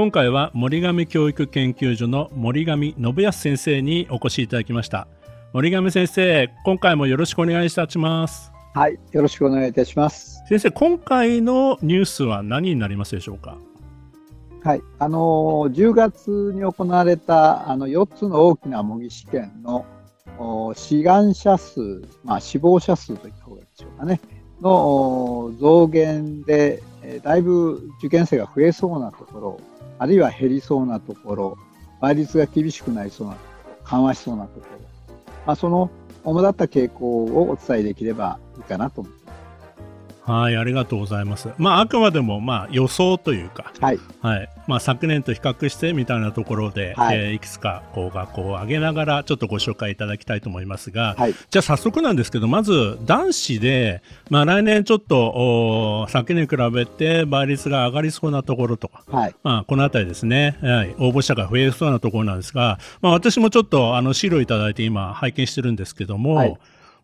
今回は森上教育研究所の森上信康先生にお越しいただきました。森上先生今回もよろしくお願いいたします。はいよろしくお願いいたします。先生今回のニュースは何になりますでしょうか？はいあの10月に行われたあの4つの大きな模擬試験の志願者数、まあ、死亡者数といった方がいいでしょうかね。の増減で、えだいぶ受験生が増えそうなところあるいは減りそうなところ、倍率が厳しくなりそうなところ、緩和しそうなところ、まあ、その主だった傾向をお伝えできればいいかなと思います。はい、ありがとうございます。まあ、あくまでも、まあ、予想というか、はい。はい。まあ、昨年と比較してみたいなところで、はい、えー、いくつか、こう、学校を挙げながら、ちょっとご紹介いただきたいと思いますが、はい、じゃあ、早速なんですけど、まず、男子で、まあ、来年ちょっと、お昨年に比べて倍率が上がりそうなところとか、はい。まあ、このあたりですね、はい、応募者が増えそうなところなんですが、まあ、私もちょっと、あの、資料いただいて今、拝見してるんですけども、はい、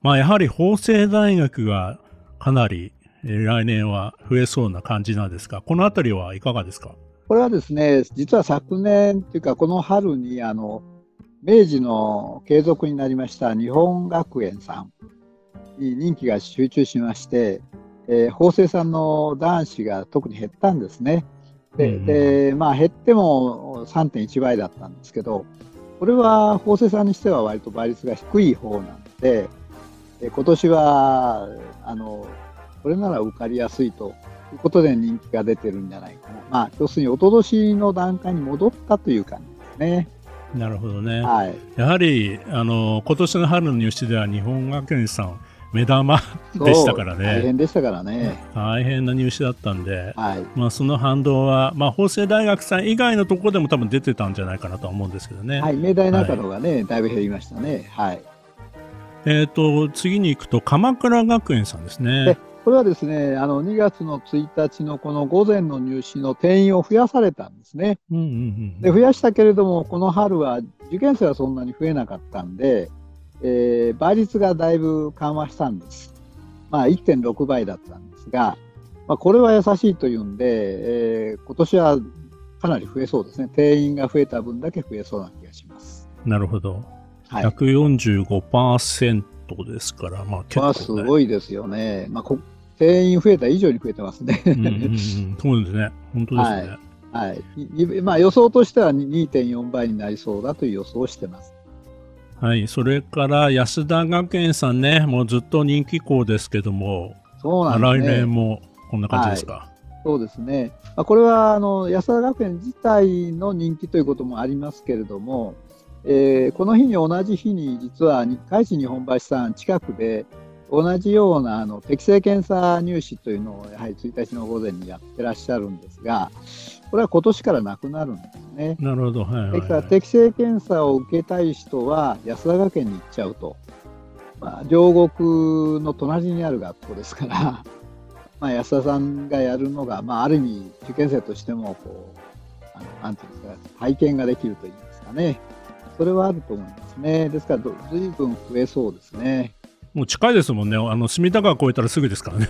まあ、やはり法政大学がかなり来年は増えそうな感じなんですが、このあたりはいかがですか？これはですね、実は昨年というか、この春にあの明治の継続になりました日本学園さんに人気が集中しまして、えー、法政さんの男子が特に減ったんですね。で、うん、でまあ、減っても3.1倍だったんですけど、これは法政さんにしては割と倍率が低い方なので、え今年はあのこれなら受かりやすいということで人気が出てるんじゃないかな。まあ、要するに、おととしの段階に戻ったという感じですね。なるほどね。はい、やはり、あの、今年の春の入試では日本学園さん、目玉でしたからね。大変でしたからね。大変な入試だったんで、はい、まあその反動は、まあ、法政大学さん以外のところでも多分出てたんじゃないかなと思うんですけどね。はい、明大中野がね、はい、だいぶ減りましたね。はい。えっ、ー、と、次に行くと、鎌倉学園さんですね。これはですね、あの2月の1日のこの午前の入試の定員を増やされたんですね。うんうんうん、で増やしたけれども、この春は受験生はそんなに増えなかったんで、えー、倍率がだいぶ緩和したんです。まあ、1.6倍だったんですが、まあ、これは優しいというんで、えー、今年はかなり増えそうですね。定員が増えた分だけ増えそうな気がします。なるほど。はい、145%ですから、まあ結構、ね、まあ、すごいですよね。まあ、こ定員増えた以上に増えてますね。うんうんうん、そうですね。本当ですね。はい。はい、まあ予想としては2.4倍になりそうだという予想をしてます。はい。それから安田学園さんね、もうずっと人気校ですけども、そうなんですね。来年もこんな感じですか？はいそうですね。まあ、これはあの安田学園自体の人気ということもありますけれども、えー、この日に同じ日に実は海地日本橋さん近くで同じようなあの適正検査入試というのをやはり1日の午前にやってらっしゃるんですが、これは今年からなくなるんですね。なるほど、はいはい、はい、適正検査を受けたい人は安田学園に行っちゃうと、まあ、両国の隣にある学校ですから、まあ、安田さんがやるのが、まあ、ある意味受験生としてもこうあのなんていうんですか体験ができるといいますかねそれはあると思いますね。ですからずいぶん増えそうですね。もう近いですもんね。あの、隅田川越えたらすぐですからね。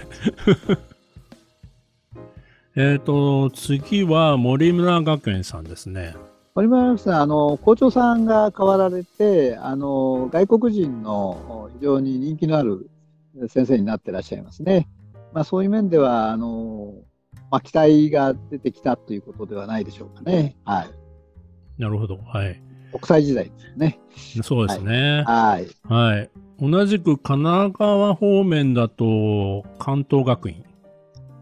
えっと、次は森村学園さんですね。森村学園さん、あの、校長さんが変わられて、あの、外国人の非常に人気のある先生になってらっしゃいますね。まあ、そういう面では、あの、まあ、期待が出てきたということではないでしょうかね。はい。なるほど。はい。国際時代ですね。そうですね。はい。はい。同じく神奈川方面だと関東学院。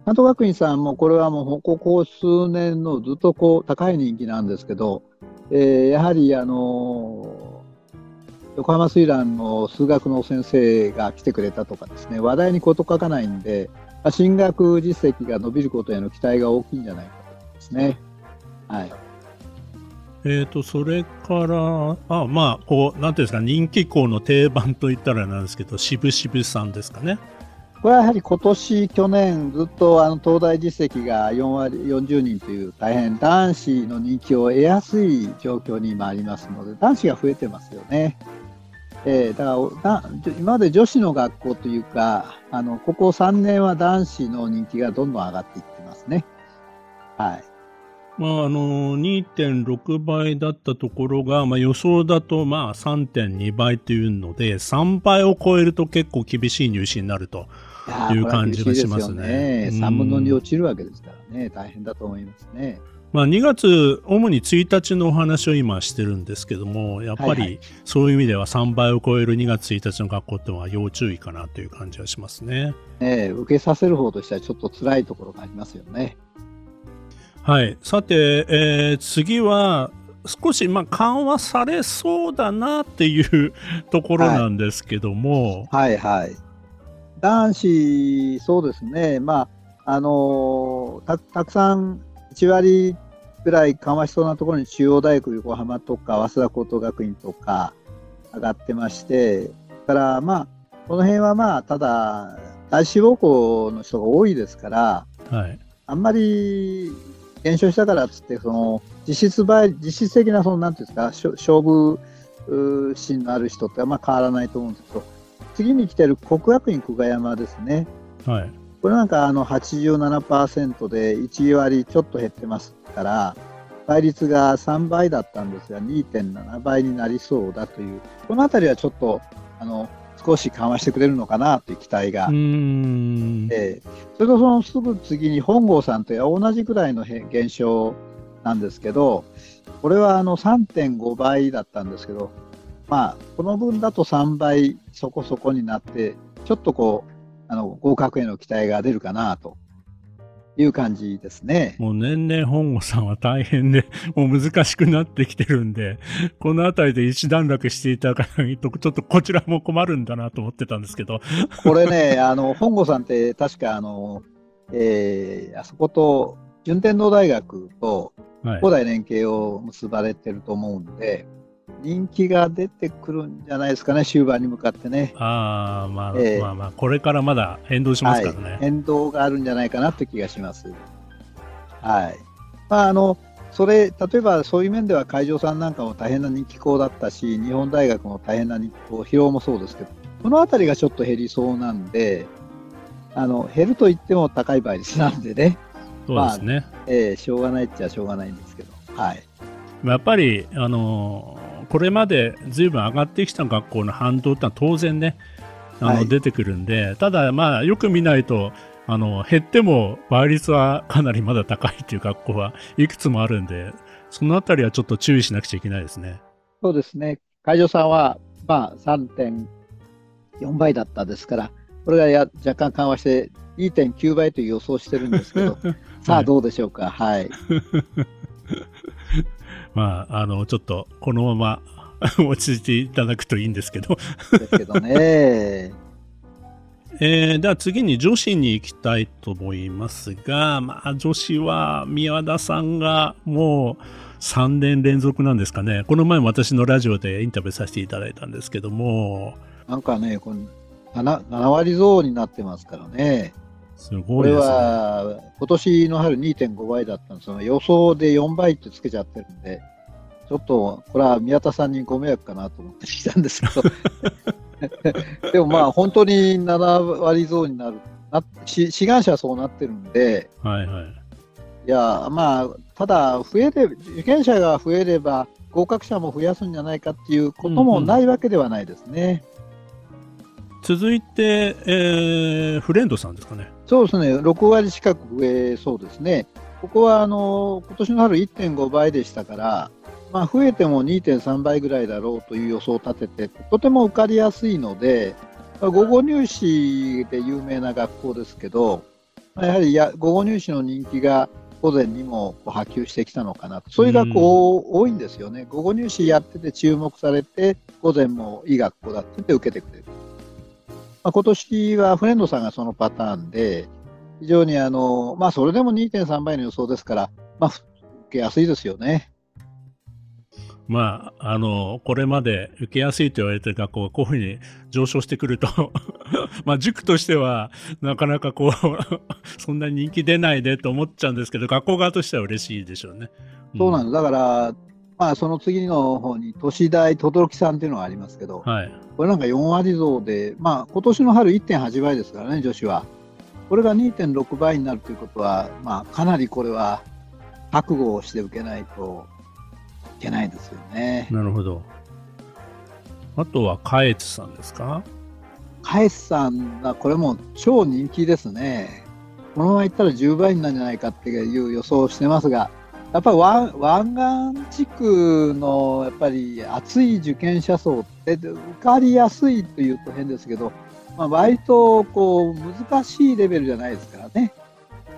関東学院さんもこれはもうここ数年のずっとこう高い人気なんですけど、えー、やはりあの横浜水蘭の数学の先生が来てくれたとかですね話題に事書かないんで進学実績が伸びることへの期待が大きいんじゃないかと思いますね。はいえーと、それから、あまあ、こう、なんていうんですか、人気校の定番といったらなんですけど、渋々さんですかね。これはやはり今年、去年、ずっとあの東大実績が4割40人という大変男子の人気を得やすい状況に今ありますので、男子が増えてますよね。えー、だからだ今まで女子の学校というか、あのここ3年は男子の人気がどんどん上がっていってますね。はい。まあ、あの、2.6倍だったところが、まあ、予想だと、まあ、3.2倍というので、3倍を超えると結構厳しい入試になるという感じがしますね。すね3分の2落ちるわけですからね、大変だと思いますね。まあ、2月、主に1日のお話を今してるんですけども、やっぱりそういう意味では3倍を超える2月1日の学校っていうのは要注意かなという感じはしますね。ええ、受けさせる方としてはちょっと辛いところがありますよね。はい。さて、えー、次は、少し、まあ、緩和されそうだなっていう ところなんですけども。はい、はい、はい。男子、そうですね。まあ、あのー、たたくさん1割ぐらい緩和しそうなところに中央大学横浜とか早稲田高等学院とか上がってましてからまあこの辺はまあただ大志望校の人が多いですから、はい、あんまり減少したからっつってその実質倍実質的なそのなんていうんですか勝負心のある人ってあんま変わらないと思うんですけど次に来てる国学院久我山ですね、はい、これなんかあの87%で1割ちょっと減ってますから倍率が3倍だったんですが2.7倍になりそうだという。この辺りはちょっとあの少し緩和してくれるのかなという期待が、えー、それとそのすぐ次に本郷さんと同じくらいの減少なんですけど、これはあの3.5倍だったんですけど、まあ、この分だと3倍そこそこになって、ちょっとこう、あの合格への期待が出るかなという感じですね。もう年々本郷さんは大変で、もう難しくなってきてるんで、この辺りで一段落していただかないと、ちょっとこちらも困るんだなと思ってたんですけど。これね、あの、本郷さんって確かあの、えー、あそこと、順天堂大学と、古代連携を結ばれてると思うんで、はい人気が出てくるんじゃないですかね、終盤に向かってね。あ、まあ、えー、まあまあ、これからまだ変動しますからね、はい、変動があるんじゃないかなという気がします。はい。まあ、あの、それ、例えばそういう面では海上さんなんかも大変な人気校だったし、日本大学も大変な人気校、疲労もそうですけど、この辺りがちょっと減りそうなんで、あの減ると言っても高い倍率なんでね、そうですね、まあ、えー、しょうがないっちゃしょうがないんですけど、はい、やっぱり、あのこれまでずいぶん上がってきた学校の反動ってのは当然ね、あの、はい、出てくるんで、ただ、まあ、よく見ないと、あの、減っても倍率はかなりまだ高いっていう学校はいくつもあるんで、そのあたりはちょっと注意しなくちゃいけないですね。そうですね。会場さんは、まあ、3.4倍だったですから、これがや若干緩和して2.9倍と予想してるんですけど、さあどうでしょうか？はい。まあ、あの、ちょっとこのまま落ち着いていただくといいんですけどですけどね。えー、では次に女子に行きたいと思いますが、まあ、女子は宮田さんがもう3年連続なんですかね。この前も私のラジオでインタビューさせていただいたんですけども。なんかね、この 7, 7割増になってますからね。すごいですね。これは今年の春2.5倍だったんですが、予想で4倍ってつけちゃってるんで、ちょっとこれは宮田さんにご迷惑かなと思ってきたんですけど、でもまあ本当に7割増になる、な志願者はそうなってるんで、はいはい、いや、まあ、ただ増えれ、受験者が増えれば、合格者も増やすんじゃないかっていうこともないわけではないですね。うんうん、続いて、えー、フレンドさんですかね。そうですね、6割近く増えそうですね。ここはあの今年の春1.5倍でしたから、まあ、増えても2.3倍ぐらいだろうという予想を立てて、とても受かりやすいので、まあ、午後入試で有名な学校ですけど、まあ、やはりや午後入試の人気が午前にも波及してきたのかなと、そういう学校多いんですよね、午後入試やってて注目されて、午前もいい学校だって言って受けてくれる。まあ、今年はフレンドさんがそのパターンで、非常にあの、まあ、それでも2.3倍の予想ですから、まあ、受けやすいですよね。まあ、あの、これまで受けやすいと言われてる学校がこういうふうに上昇してくると まあ、塾としては、なかなかこう そんなに人気出ないでと思っちゃうんですけど、学校側としては嬉しいでしょうね。そうなんです。だから、まあ、その次の方に、都市大轟さんっていうのがありますけど、はい、これなんか4割増で、まあ、今年の春1.8倍ですからね、女子は。これが2.6倍になるということは、まあ、かなりこれは覚悟をして受けないといけないですよね。なるほど。あとは、カエツさんですか？カエツさんは、これも超人気ですね。このままいったら10倍になるんじゃないかっていう予想をしてますが、やっぱり湾岸地区のやっぱり熱い受験者層って受かりやすいというと変ですけど、まあ、割とこう難しいレベルじゃないですからね。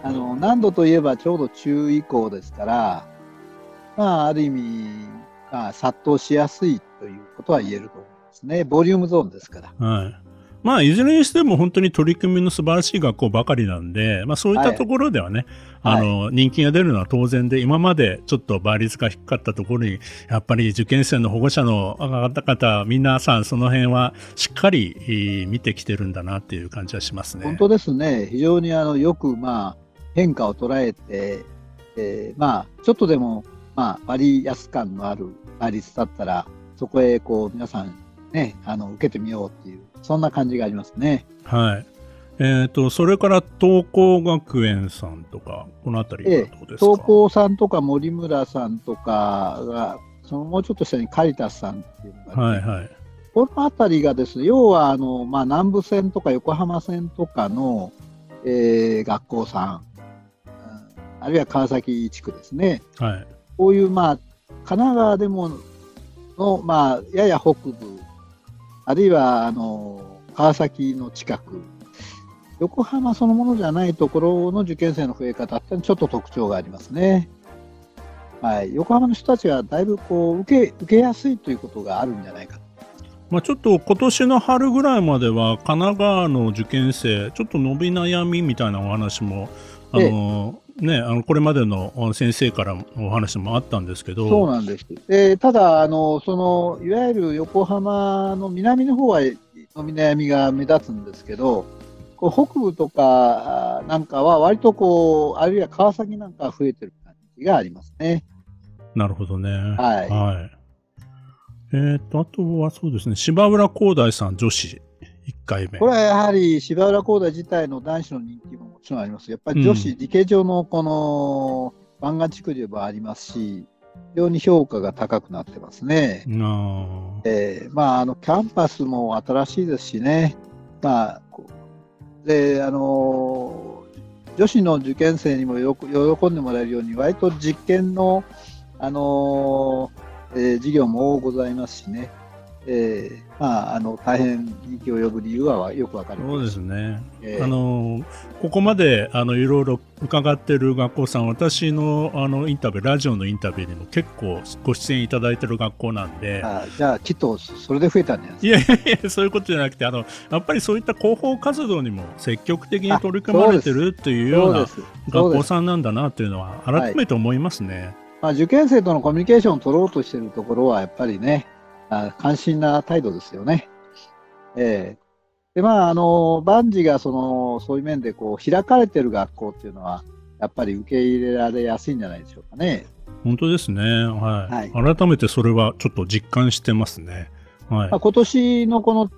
あの難度といえばちょうど中以降ですから、まあ、ある意味、まあ、殺到しやすいということは言えると思いますね。ボリュームゾーンですから。はいまあ、いずれにしても本当に取り組みの素晴らしい学校ばかりなんで、まあ、そういったところではね、はい、あの、はい、人気が出るのは当然で、今までちょっと倍率が低かったところに、やっぱり受験生の保護者の方々、皆さんその辺はしっかり見てきてるんだなっていう感じはしますね。本当ですね。非常にあのよく、まあ、変化を捉えて、えー、まあ、ちょっとでも、まあ、割安感のある倍率だったら、そこへこう皆さんね、あの受けてみようっていうそんな感じがありますね。はい。えーと、それから東光学園さんとか、この辺りはどうですか、東光さんとか森村さんとかが、そのもうちょっと下にカリタスさんっていうのが、はいはい、この辺りがですね、要はあの、まあ、南部線とか横浜線とかの、えー、学校さん、あるいは川崎地区ですね、はい、こういう、まあ、神奈川でもの、まあ、やや北部、あるいはあの川崎の近く、横浜そのものじゃないところの受験生の増え方ってちょっと特徴がありますね。はい、横浜の人たちがだいぶこう受け受けやすいということがあるんじゃないか。まあ、ちょっと今年の春ぐらいまでは神奈川の受験生ちょっと伸び悩みみたいなお話もあの、ね、あのこれまでの先生からお話もあったんですけどそうなんです、でただあのその、いわゆる横浜の南の方は伸び悩みが目立つんですけど、こう北部とかなんかは、割とこう、あるいは川崎なんか増えてる感じがありますね。なるほどね。はい。はい、えー、と、あとはそうですね、芝浦光大さん女子。1回目。これはやはり芝浦工大自体の男子の人気ももちろんあります。やっぱり女子、うん、理系上のこの漫画地区でもありますし、非常に評価が高くなってますね。あえー、まあ、あのキャンパスも新しいですしね、まあ、であの女子の受験生にもよく喜んでもらえるように、割と実験の、あのえー、授業もございますしね。えーまあ、あの大変人気を呼ぶ理由はよくわかりますそうですね、えー、あのここまであのいろいろ伺っている学校さん、私のあのインタビュー、ラジオのインタビューにも結構ご出演いただいている学校なんで、あじゃあ、きっとそれで増えたんじゃないですか？いやいやそういうことじゃなくてあの、やっぱりそういった広報活動にも積極的に取り組まれてるというような学校さんなんだなというのは、改めて思いますね。まあ、受験生とのコミュニケーションを取ろうとしているところは、やっぱりね、あ関心な態度ですよね。えー、で、まあ、あの、万事がその、そういう面でこう、開かれてる学校っていうのは、やっぱり受け入れられやすいんじゃないでしょうかね。本当ですね。はい。はい、改めてそれはちょっと実感してますね。はい。まあ、今年のこの、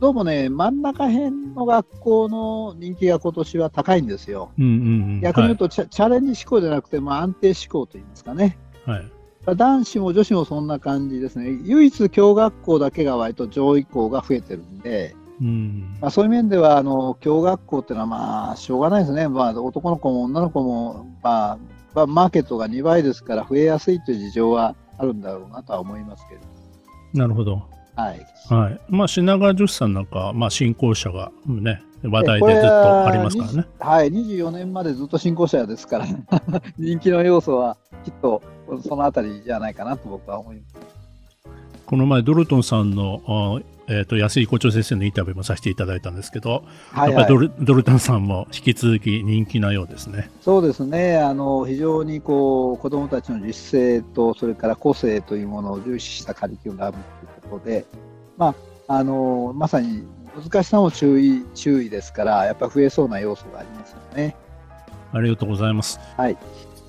どうもね、真ん中辺の学校の人気が今年は高いんですよ。うんうんうん、逆に言うと、はい、チャレンジ志向じゃなくて、まあ、安定志向といいますかね。はい。男子も女子もそんな感じですね。唯一共学校だけが割と上位校が増えてるんで、うんまあ、そういう面ではあの共学校っていうのはまあしょうがないですね、まあ、男の子も女の子も、まあまあ、マーケットが2倍ですから増えやすいという事情はあるんだろうなとは思いますけど。なるほど。はい。はい。まあ、品川女子さんなんか、まあ、新校舎がね、話題でずっとありますからね。はい。24年までずっと新校舎ですから、人気の要素はきっとそのあたりじゃないかなと僕は思います。この前、ドルトンさんのえっ、と、安井校長先生のインタビューもさせていただいたんですけど、はい、はいやっぱりドルドルタンさんも引き続き人気なようですね。そうですね。あの、非常にこう、子供たちの自主性と、それから個性というものを重視したカリキュラムということで、まあ、あの、まさに難しさも注意、注意ですから、やっぱ増えそうな要素がありますよね。ありがとうございます。はい。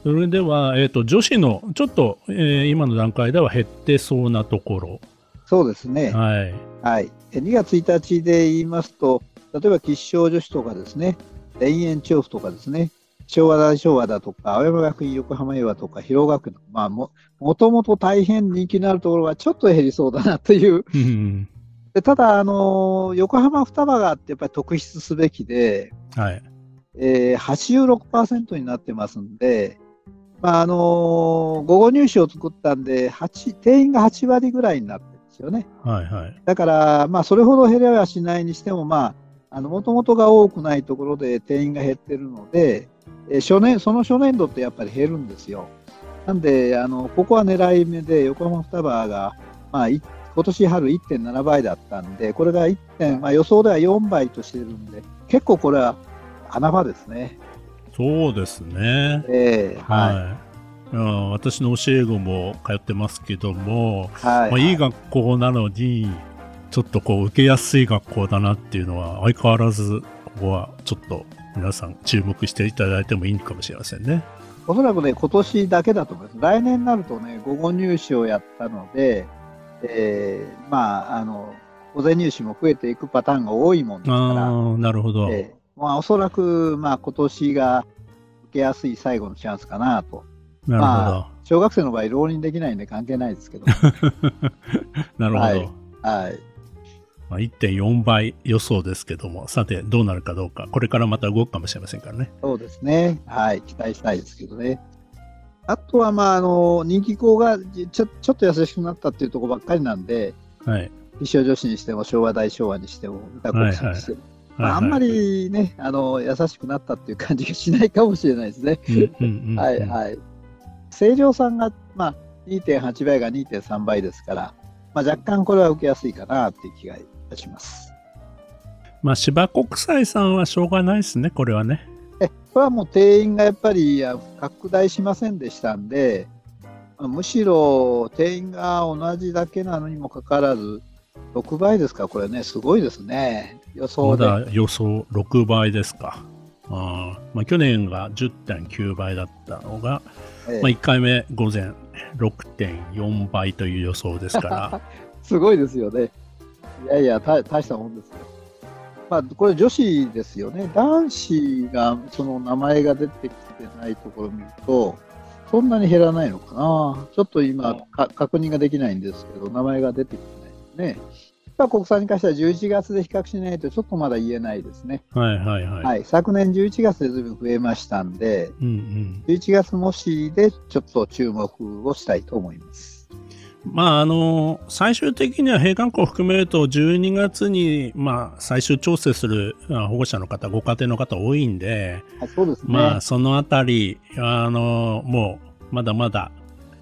それでは、えっ、と、女子の、ちょっと、えー今の段階では減ってそうなところ。そうですね。はい。はい。え2月1日で言いますと、例えば吉祥女子とかですね、田園調布とかですね、昭和大昭和だとか、青山学院横浜岩とか、広学院、まあも、もともと大変人気のあるところがちょっと減りそうだなという。うんでただ、あの横浜双葉があってやっぱり特筆すべきで、はい。えー、86%になってますんで、まああの午後入試を作ったんで、8定員が8割ぐらいになってですよね。はいはい。だから、まあ、それほど減れはしないにしても、まあ、あの、もともとが多くないところで定員が減ってるので、えー初年、その初年度ってやっぱり減るんですよ。なんで、あの、ここは狙い目で、横浜双葉が、まあ、い今年春1.7倍だったんで、これが1点、まあ、予想では4倍としてるんで、結構これは穴場ですね。そうですね。ええはい。はい。うん私の教え子も通ってますけども、はい。まあ、いい学校なのに、ちょっとこう受けやすい学校だなっていうのは相変わらず、ここはちょっと皆さん注目していただいてもいいかもしれませんね。おそらくね、今年だけだと思います。来年になるとね、午後入試をやったので、えーまあ、あの、午前入試も増えていくパターンが多いもんですあかあ、なるほど。ら、えーまあ、おそらく、まあ、今年が受けやすい最後のチャンスかなと。なるまあ、小学生の場合、浪人できないんで関係ないですけど。ほど。なるほど。はいはい。まあ、1.4倍予想ですけども、さてどうなるかどうか、これからまた動くかもしれませんからね。そうですね。はい。期待したいですけどね。あとは、まあ、あの、人気校がちょちょっと優しくなったっていうところばっかりなんで、はい。一生女子にしても昭和大昭和にしても歌子にしても、まあ、あんまりねあの優しくなったっていう感じがしないかもしれないですね。はい はい。正常さんが、まあ、2.8倍が2.3倍ですから、まあ、若干これは受けやすいかなっていう気がいたします。まあ、芝国際さんはしょうがないですね、これはね。えこれはもう定員がやっぱりあ拡大しませんでしたんで、まあむしろ定員が同じだけなのにもかかわらず、6倍ですか、これね、すごいですね。予ま想で。だ予想6倍ですか。あーまあ、去年が10.9倍だったのが、ええまあ、1回目午前6.4倍という予想ですから、すごいですよね。いやいや、た大したもんですよ。まあ、これ女子ですよね。男子がその名前が出てきてないところを見ると、そんなに減らないのかな。ちょっと今、か確認ができないんですけど、名前が出てきてないですね。まあ国産に関しては11月で比較しないとちょっとまだ言えないですね。はいはいはい。はい、昨年11月でずいぶん増えましたんで、うんうん、11月模試でちょっと注目をしたいと思います。まああの最終的には閉館校を含めると12月に、まあ、最終調整するあ保護者の方ご家庭の方多いんで、はい、そうですね。まあそのあたりあのもうまだまだ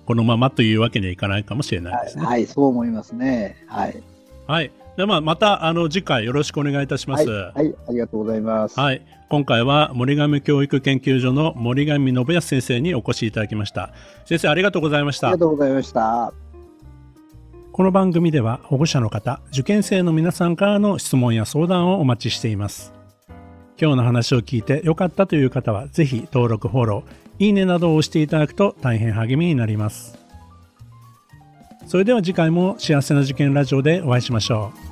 このままというわけにはいかないかもしれないはい、ですね。はい、そう思いますね。はい。はい。でまあ、またあの次回よろしくお願いいたします。はい、はい、ありがとうございます。はい。今回は森上教育研究所の森上信康先生にお越しいただきました。先生ありがとうございましたありが。とうございました。この番組では保護者の方、受験生の皆さんからの質問や相談をお待ちしています。今日の話を聞いて良かったという方は、ぜひ登録、フォロー、いいねなどを押していただくと大変励みになります。それでは次回も幸せな受験ラジオでお会いしましょう。